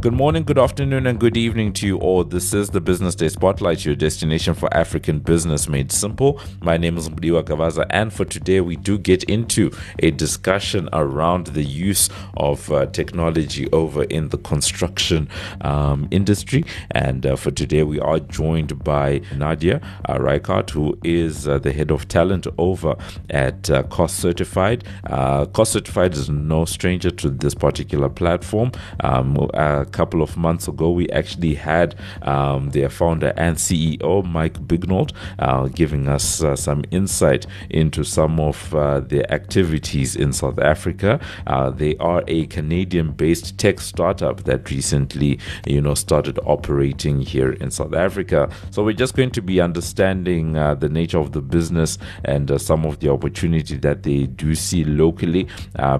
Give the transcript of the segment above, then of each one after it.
Good morning, good afternoon, and good evening to you all. This is the Business Day Spotlight, your destination for African business made simple. My name is Mudiwa Gavaza, and for today, we do get into a discussion around the use of uh, technology over in the construction um, industry. And uh, for today, we are joined by Nadia uh, who is uh, the head of talent over at uh, Cost Certified. Uh, Cost Certified is no stranger to this particular platform. Um, uh, couple of months ago, we actually had um, their founder and CEO, Mike Bignold, uh, giving us uh, some insight into some of uh, their activities in South Africa. Uh, they are a Canadian based tech startup that recently, you know, started operating here in South Africa. So we're just going to be understanding uh, the nature of the business and uh, some of the opportunity that they do see locally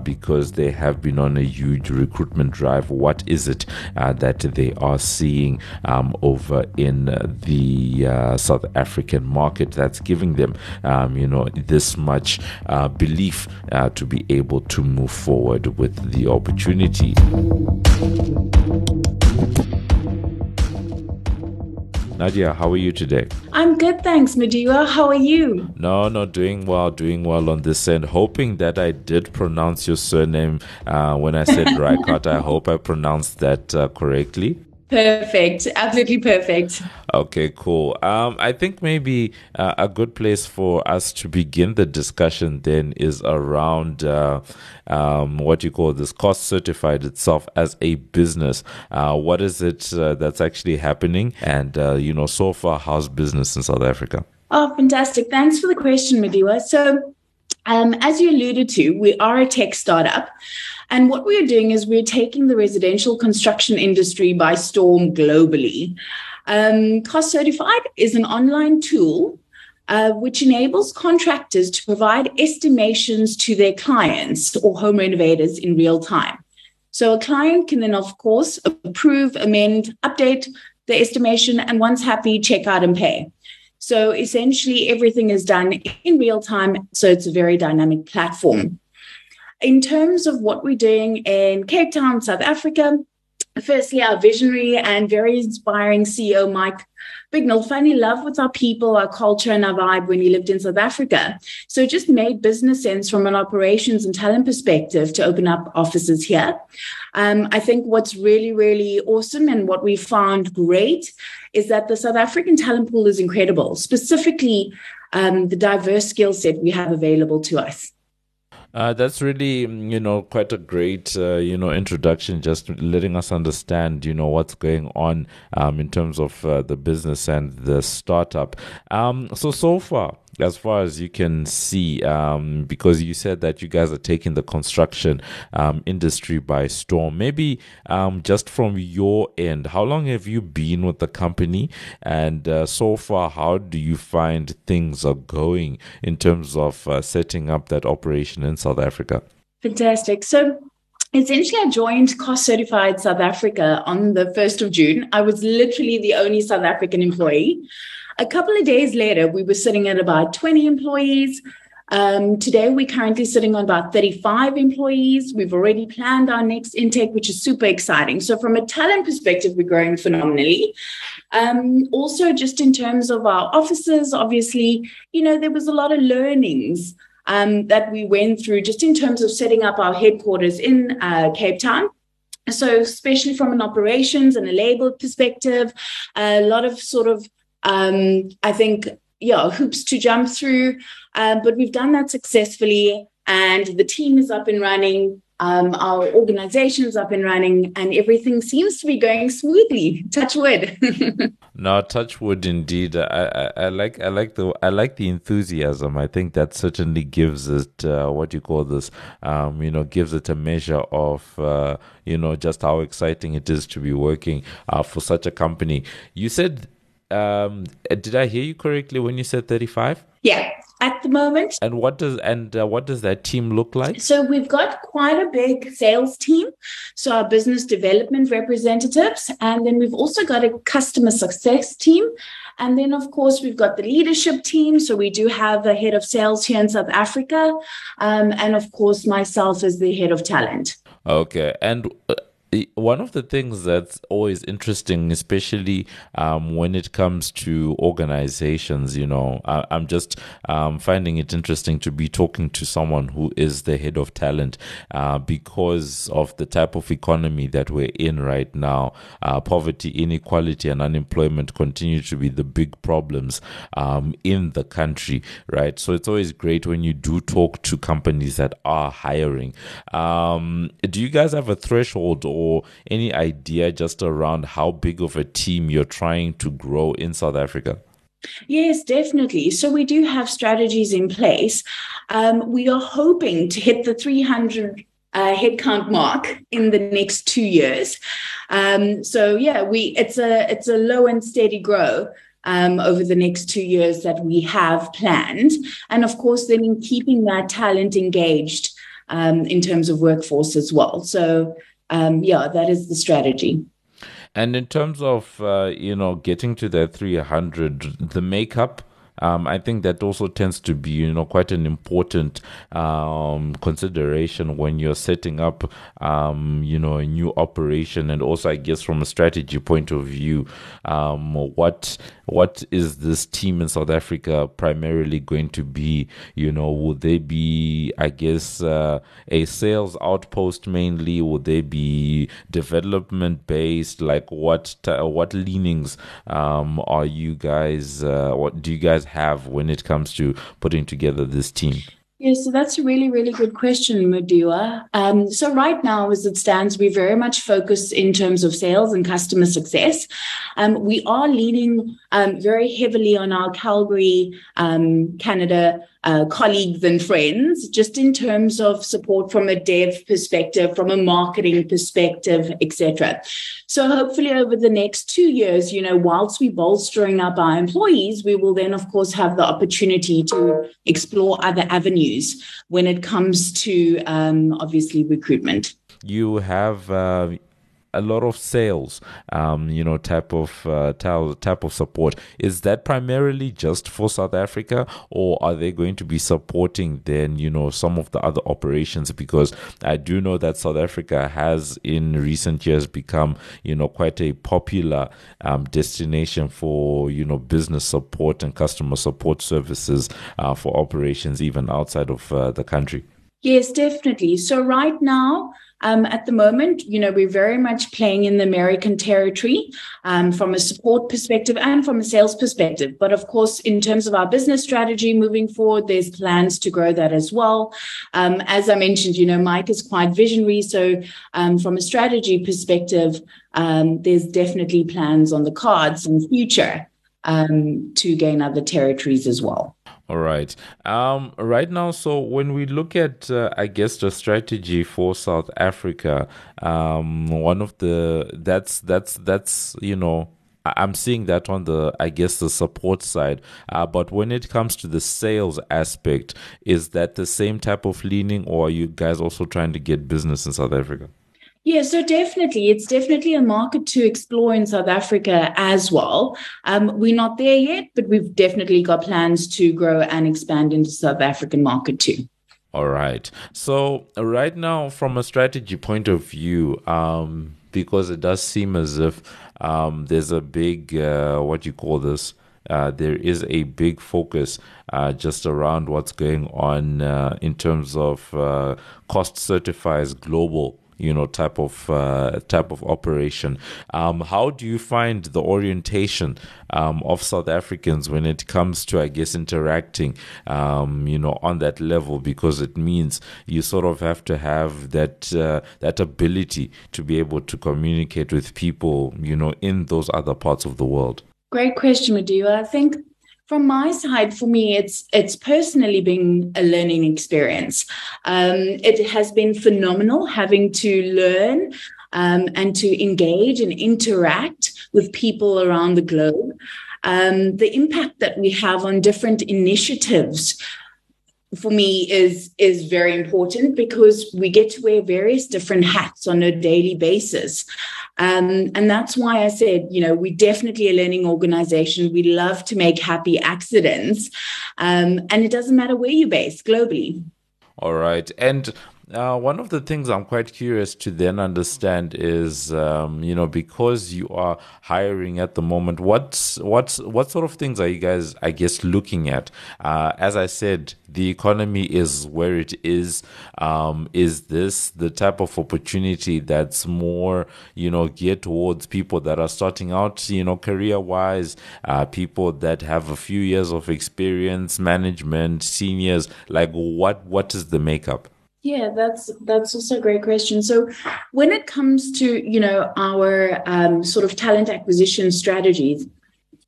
because they have been on a huge recruitment drive. What is it that they are seeing um, over in the uh, South African market that's giving them, um, you know, this much uh, belief uh, to be able to move forward with the opportunity. Nadia, how are you today? I'm good, thanks, Mudiwa. How are you? No, no, doing well, doing well on this end. Hoping that I did pronounce your surname uh, when I said Reichardt. I hope I pronounced that uh, correctly. Perfect. Absolutely perfect. Okay, cool. Um, I think maybe uh, a good place for us to begin the discussion then is around uh, um, what you call this cost certified itself as a business. Uh, what is it uh, that's actually happening? And, uh, you know, so far, how's business in South Africa? Oh, fantastic. Thanks for the question, Mudiwa. So, um, as you alluded to, we are a tech startup. And what we're doing is we're taking the residential construction industry by storm globally. Um, Cost Certified is an online tool uh, which enables contractors to provide estimations to their clients or home renovators in real time. So a client can then, of course, approve, amend, update the estimation, and once happy, check out and pay. So essentially, everything is done in real time. So it's a very dynamic platform. Mm. In terms of what we're doing in Cape Town, South Africa, firstly, our visionary and very inspiring CEO, Mike Bignold, fell in love with our people, our culture, and our vibe when he lived in South Africa. So it just made business sense from an operations and talent perspective to open up offices here. Um, I think what's really, really awesome and what we found great is that the South African talent pool is incredible, specifically um, the diverse skill set we have available to us. Uh, that's really, you know, quite a great, uh, you know, introduction, just letting us understand, you know, what's going on um, in terms of uh, the business and the startup. Um, so, so far, as far as you can see, um, because you said that you guys are taking the construction um, industry by storm. Maybe um, just from your end, how long have you been with the company? And uh, so far, how do you find things are going in terms of uh, setting up that operation in South Africa? Fantastic. So, essentially i joined cost certified south africa on the 1st of june i was literally the only south african employee a couple of days later, we were sitting at about 20 employees. Um, today, we're currently sitting on about 35 employees. We've already planned our next intake, which is super exciting. So, from a talent perspective, we're growing phenomenally. Um, also, just in terms of our offices, obviously, you know, there was a lot of learnings um, that we went through just in terms of setting up our headquarters in uh, Cape Town. So, especially from an operations and a label perspective, a lot of sort of um, I think, yeah, hoops to jump through. Um, but we've done that successfully, and the team is up and running. Um, our is up and running, and everything seems to be going smoothly. Touch wood. no, touch wood indeed. I, I, I, like I like the I like the enthusiasm. I think that certainly gives it uh, what you call this. Um, you know, gives it a measure of uh, you know just how exciting it is to be working uh, for such a company. You said um, did I hear you correctly when you said 35? Yeah, at the moment. And what does and uh, what does that team look like? So we've got quite a big sales team, so our business development representatives, and then we've also got a customer success team, and then of course we've got the leadership team. So we do have a head of sales here in South Africa, um, and of course myself as the head of talent. Okay, and. Uh, one of the things that's always interesting, especially um, when it comes to organizations, you know, I, am just um, finding it interesting to be talking to someone who is the head of talent uh, because of the type of economy that we're in right now. Uh, poverty, inequality, and unemployment continue to be the big problems um, in the country, right? So it's always great when you do talk to companies that are hiring. Um, do you guys have a threshold? or any idea just around how big of a team you're trying to grow in South Africa? Yes, definitely. So we do have strategies in place. Um, we are hoping to hit the 300 uh, headcount mark in the next two years. Um, so yeah, we it's a it's a low and steady grow. Um, over the next two years that we have planned. And of course, then in keeping that talent engaged um, in terms of workforce as well. So um, yeah, that is the strategy. And in terms of uh, you know getting to that 300, the makeup um, I think that also tends to be, you know, quite an important um, consideration when you're setting up, um, you know, a new operation, and also, I guess, from a strategy point of view, um, what what is this team in South Africa primarily going to be? You know, would they be, I guess, uh, a sales outpost mainly? Would they be development based? Like, what what leanings um, are you guys? Uh, what do you guys have when it comes to putting together this team? Yeah, so that's a really, really good question, Mudiwa. Um, so right now, as it stands, we very much focus in terms of sales and customer success. Um, we are leaning um, very heavily on our Calgary, um, Canada uh, colleagues and friends, just in terms of support from a dev perspective, from a marketing perspective, etc. So hopefully over the next two years, you know, whilst we're bolstering up our employees, we will then, of course, have the opportunity to explore other avenues when it comes to um, obviously recruitment. You have uh, a lot of sales, um, you know, type of uh, type of support. Is that primarily just for South Africa, or are they going to be supporting then, you know, some of the other operations? Because I do know that South Africa has in recent years become, you know, quite a popular um, destination for you know business support and customer support services uh, for operations even outside of uh, the country. Yes, definitely. So right now um, at the moment, you know, we're very much playing in the American territory um, from a support perspective and from a sales perspective. But of course, in terms of our business strategy moving forward, there's plans to grow that as well. Um, as I mentioned, you know, Mike is quite visionary. So um, from a strategy perspective, um, there's definitely plans on the cards in the future um, to gain other territories as well. All right. Um, right now, so when we look at, uh, I guess, the strategy for South Africa, um, one of the that's that's that's you know I'm seeing that on the, I guess, the support side. Uh, but when it comes to the sales aspect, is that the same type of leaning, or are you guys also trying to get business in South Africa? Yeah, so definitely, it's definitely a market to explore in South Africa as well. Um, we're not there yet, but we've definitely got plans to grow and expand into South African market too. All right. So right now, from a strategy point of view, um, because it does seem as if um, there's a big uh, what you call this. Uh, there is a big focus uh, just around what's going on uh, in terms of uh, cost certifies global you know type of uh, type of operation. Um, how do you find the orientation um, of South Africans when it comes to I guess interacting um, you know on that level because it means you sort of have to have that uh, that ability to be able to communicate with people you know in those other parts of the world. Great question, Mudiwa. I think from my side, for me, it's it's personally been a learning experience. Um, it has been phenomenal having to learn um, and to engage and interact with people around the globe. Um, the impact that we have on different initiatives for me is is very important because we get to wear various different hats on a daily basis. Um, and that's why i said you know we're definitely a learning organization. We love to make happy accidents. Um, and it doesn't matter where you're based globally. All right. And uh, one of the things I'm quite curious to then understand is, um, you know, because you are hiring at the moment, what's what's what sort of things are you guys, I guess, looking at? Uh, as I said, the economy is where it is. Um, is this the type of opportunity that's more, you know, geared towards people that are starting out, you know, career wise, uh, people that have a few years of experience, management, seniors? Like, what what is the makeup? Yeah, that's that's also a great question. So, when it comes to you know our um, sort of talent acquisition strategies,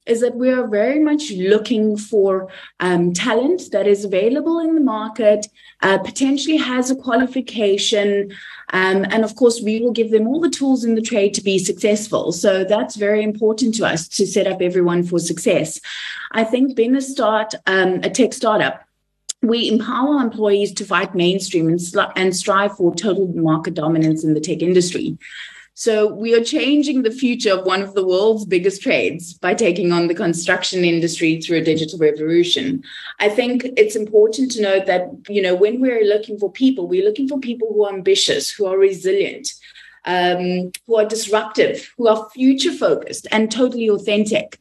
is that we are very much looking for um, talent that is available in the market, uh, potentially has a qualification, um, and of course, we will give them all the tools in the trade to be successful. So that's very important to us to set up everyone for success. I think being a start, um, a tech startup, we empower employees to fight mainstream and, and strive for total market dominance in the tech industry. So we are changing the future of one of the world's biggest trades by taking on the construction industry through a digital revolution. I think it's important to note that, you know, when we're looking for people, we're looking for people who are ambitious, who are resilient, um, who are disruptive, who are future focused and totally authentic.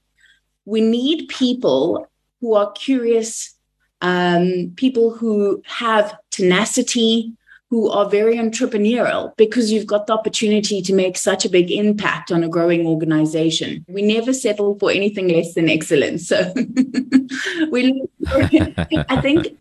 We need people who are curious, um, people who have tenacity, who are very entrepreneurial because you've got the opportunity to make such a big impact on a growing organization. We never settle for anything less than excellence. So we, I think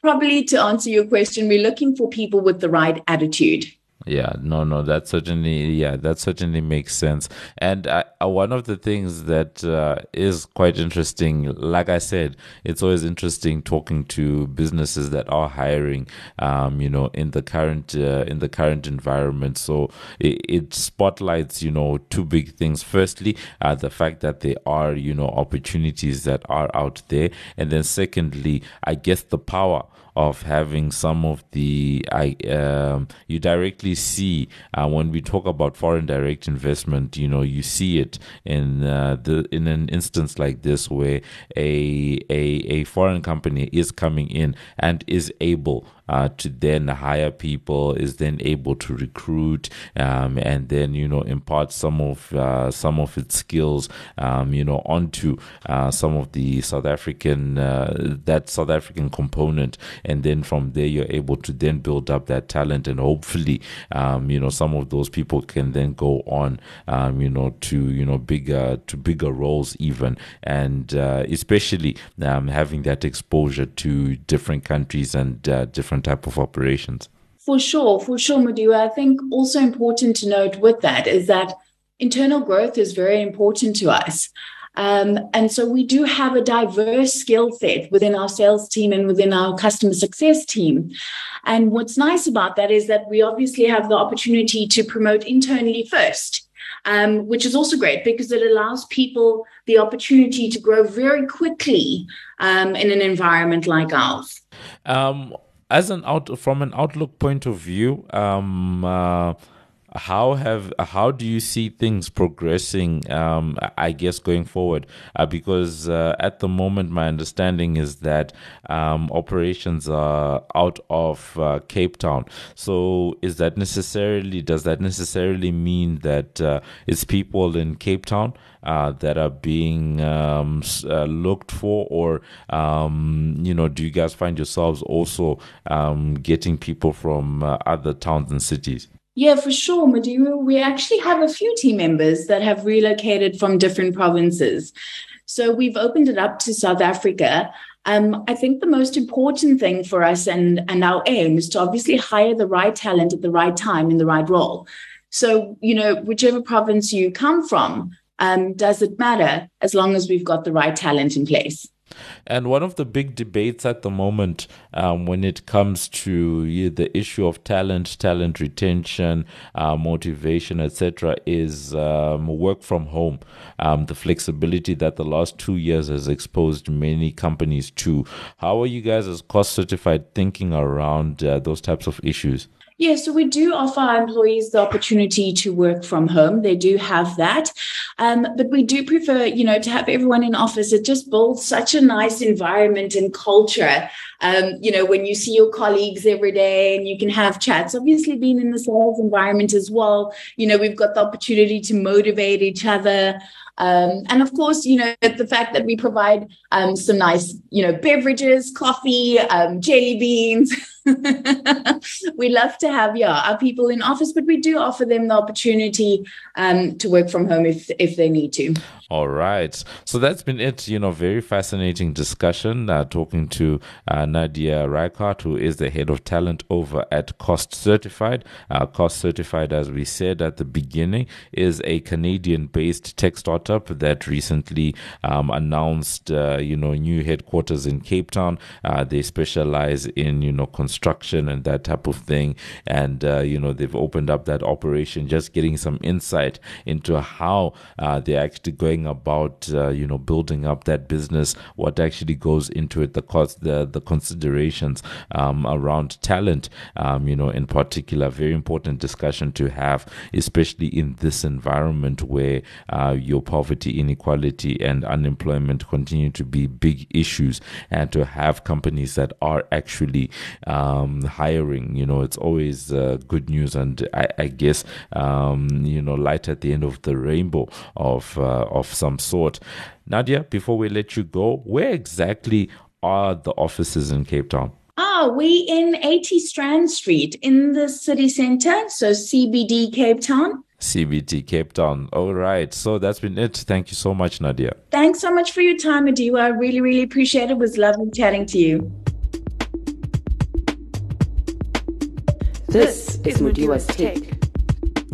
probably to answer your question, we're looking for people with the right attitude yeah no no that certainly yeah that certainly makes sense. And uh, uh, one of the things that uh, is quite interesting like i said it's always interesting talking to businesses that are hiring um, you know in the current uh, in the current environment. So it, it, spotlights you know two big things. Firstly uh, the fact that there are you know opportunities that are out there. And then secondly i guess the power of having some of the I um, you directly see uh, when we talk about foreign direct investment. You know, you see it in uh, the in an instance like this where a a a foreign company is coming in and is able uh, to then hire people, is then able to recruit, um, and then you know impart some of uh, some of its skills, um, you know, onto uh, some of the South African uh, that South African component, and then from there you're able to then build up that talent, and hopefully, um, you know, some of those people can then go on, um, you know, to you know bigger to bigger roles even, and uh, especially um, having that exposure to different countries and uh, different different type of operations. For sure, for sure, Mudiwa. I think also important to note with that is that internal growth is very important to us. Um, and so we do have a diverse skill set within our sales team and within our customer success team. And what's nice about that is that we obviously have the opportunity to promote internally first. Um, which is also great because it allows people the opportunity to grow very quickly um, in an environment like ours. As an out from an outlook point of view, um, uh, how have how do you see things progressing? Um, I guess going forward, uh, because uh, at the moment my understanding is that um, operations are out of uh, Cape Town. So is that necessarily does that necessarily mean that uh, it's people in Cape Town? uh, that are being um, uh, looked for, or um, you know, do you guys find yourselves also um, getting people from other towns and cities? Yeah, for sure, Madiru. We actually have a few team members that have relocated from different provinces. So we've opened it up to South Africa. Um, I think the most important thing for us and, and our aim is to obviously hire the right talent at the right time in the right role. So, you know, whichever province you come from, um, does it matter as long as we've got the right talent in place? And one of the big debates at the moment, um, when it comes to the issue of talent, talent retention, uh, motivation, etc., is um, work from home. Um, the flexibility that the last two years has exposed many companies to. How are you guys, as cost certified, thinking around uh, those types of issues? Yeah, so we do offer our employees the opportunity to work from home. They do have that. Um, but we do prefer, you know, to have everyone in office. It just builds such a nice environment and culture. Um, you know, when you see your colleagues every day and you can have chats, obviously being in the sales environment as well, you know, we've got the opportunity to motivate each other. Um, and of course, you know, the fact that we provide um, some nice, you know, beverages, coffee, um, jelly beans. we love to have, yeah, our people in office, but we do offer them the opportunity um, to work from home if if they need to. All right. So that's been it. You know, very fascinating discussion. Uh, talking to uh, Nadia Reichardt, who is the head of talent over at Cost Certified. Uh, Cost Certified, as we said at the beginning, is a Canadian based tech startup that recently um, announced, uh, you know, new headquarters in Cape Town. Uh, they specialize in, you know, construction and that type of thing. And, uh, you know, they've opened up that operation, just getting some insight into how they're actually going going about uh, you know building up that business what actually goes into it the cost the the considerations um, around talent um, you know in particular very important discussion to have especially in this environment where uh, your poverty inequality and unemployment continue to be big issues and to have companies that are actually um, hiring you know it's always uh, good news and I, I guess um, you know light at the end of the rainbow of uh, of some sort. Nadia, before we let you go, where exactly are the offices in Cape Town? Ah, we in 80 Strand Street in the city center, so CBD Cape Town. CBD Cape Town. All right. So that's been it. Thank you so much, Nadia. Thanks so much for your time, Mudiwa. I really, really appreciate it. It was lovely chatting to you. This is Mudiwa's Take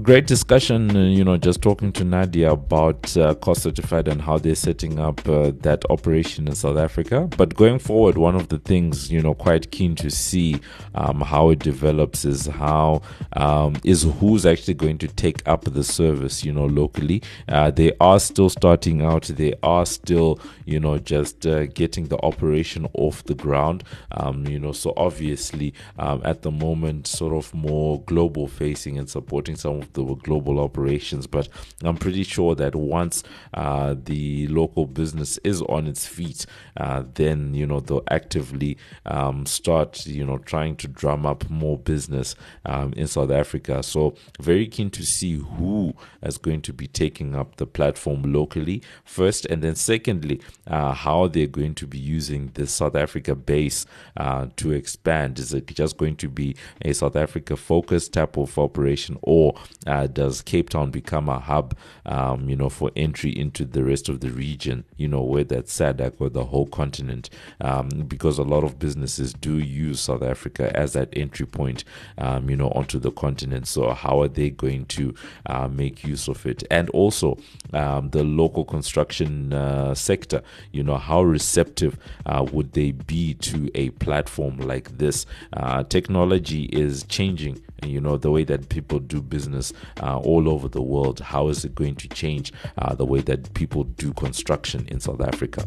great discussion, uh, you know, just talking to Nadia about uh, Cost Certified and how they're setting up uh, that operation in South Africa. But going forward, one of the things, you know, quite keen to see um, how it develops is how um, is who's actually going to take up the service, you know, locally. Uh, they are still starting out. They are still, you know, just uh, getting the operation off the ground. Um, you know, so obviously um, at the moment, sort of more global facing and supporting some of the global operations. But I'm pretty sure that once uh, the local business is on its feet, uh, then you know they'll actively um, start you know trying to drum up more business um, in South Africa. So very keen to see who is going to be taking up the platform locally first, and then secondly, uh, how they're going to be using the South Africa base uh, to expand. Is it just going to be a South Africa focused type of operation, or uh, does Cape Town become a hub, um, you know, for entry into the rest of the region, you know, whether that's SADC or the whole continent, um, because a lot of businesses do use South Africa as that entry point, um, you know, onto the continent. So how are they going to uh, make use of it? And also um, the local construction uh, sector, you know, how receptive uh, would they be to a platform like this? Uh, technology is changing you know the way that people do business uh, all over the world how is it going to change uh, the way that people do construction in south africa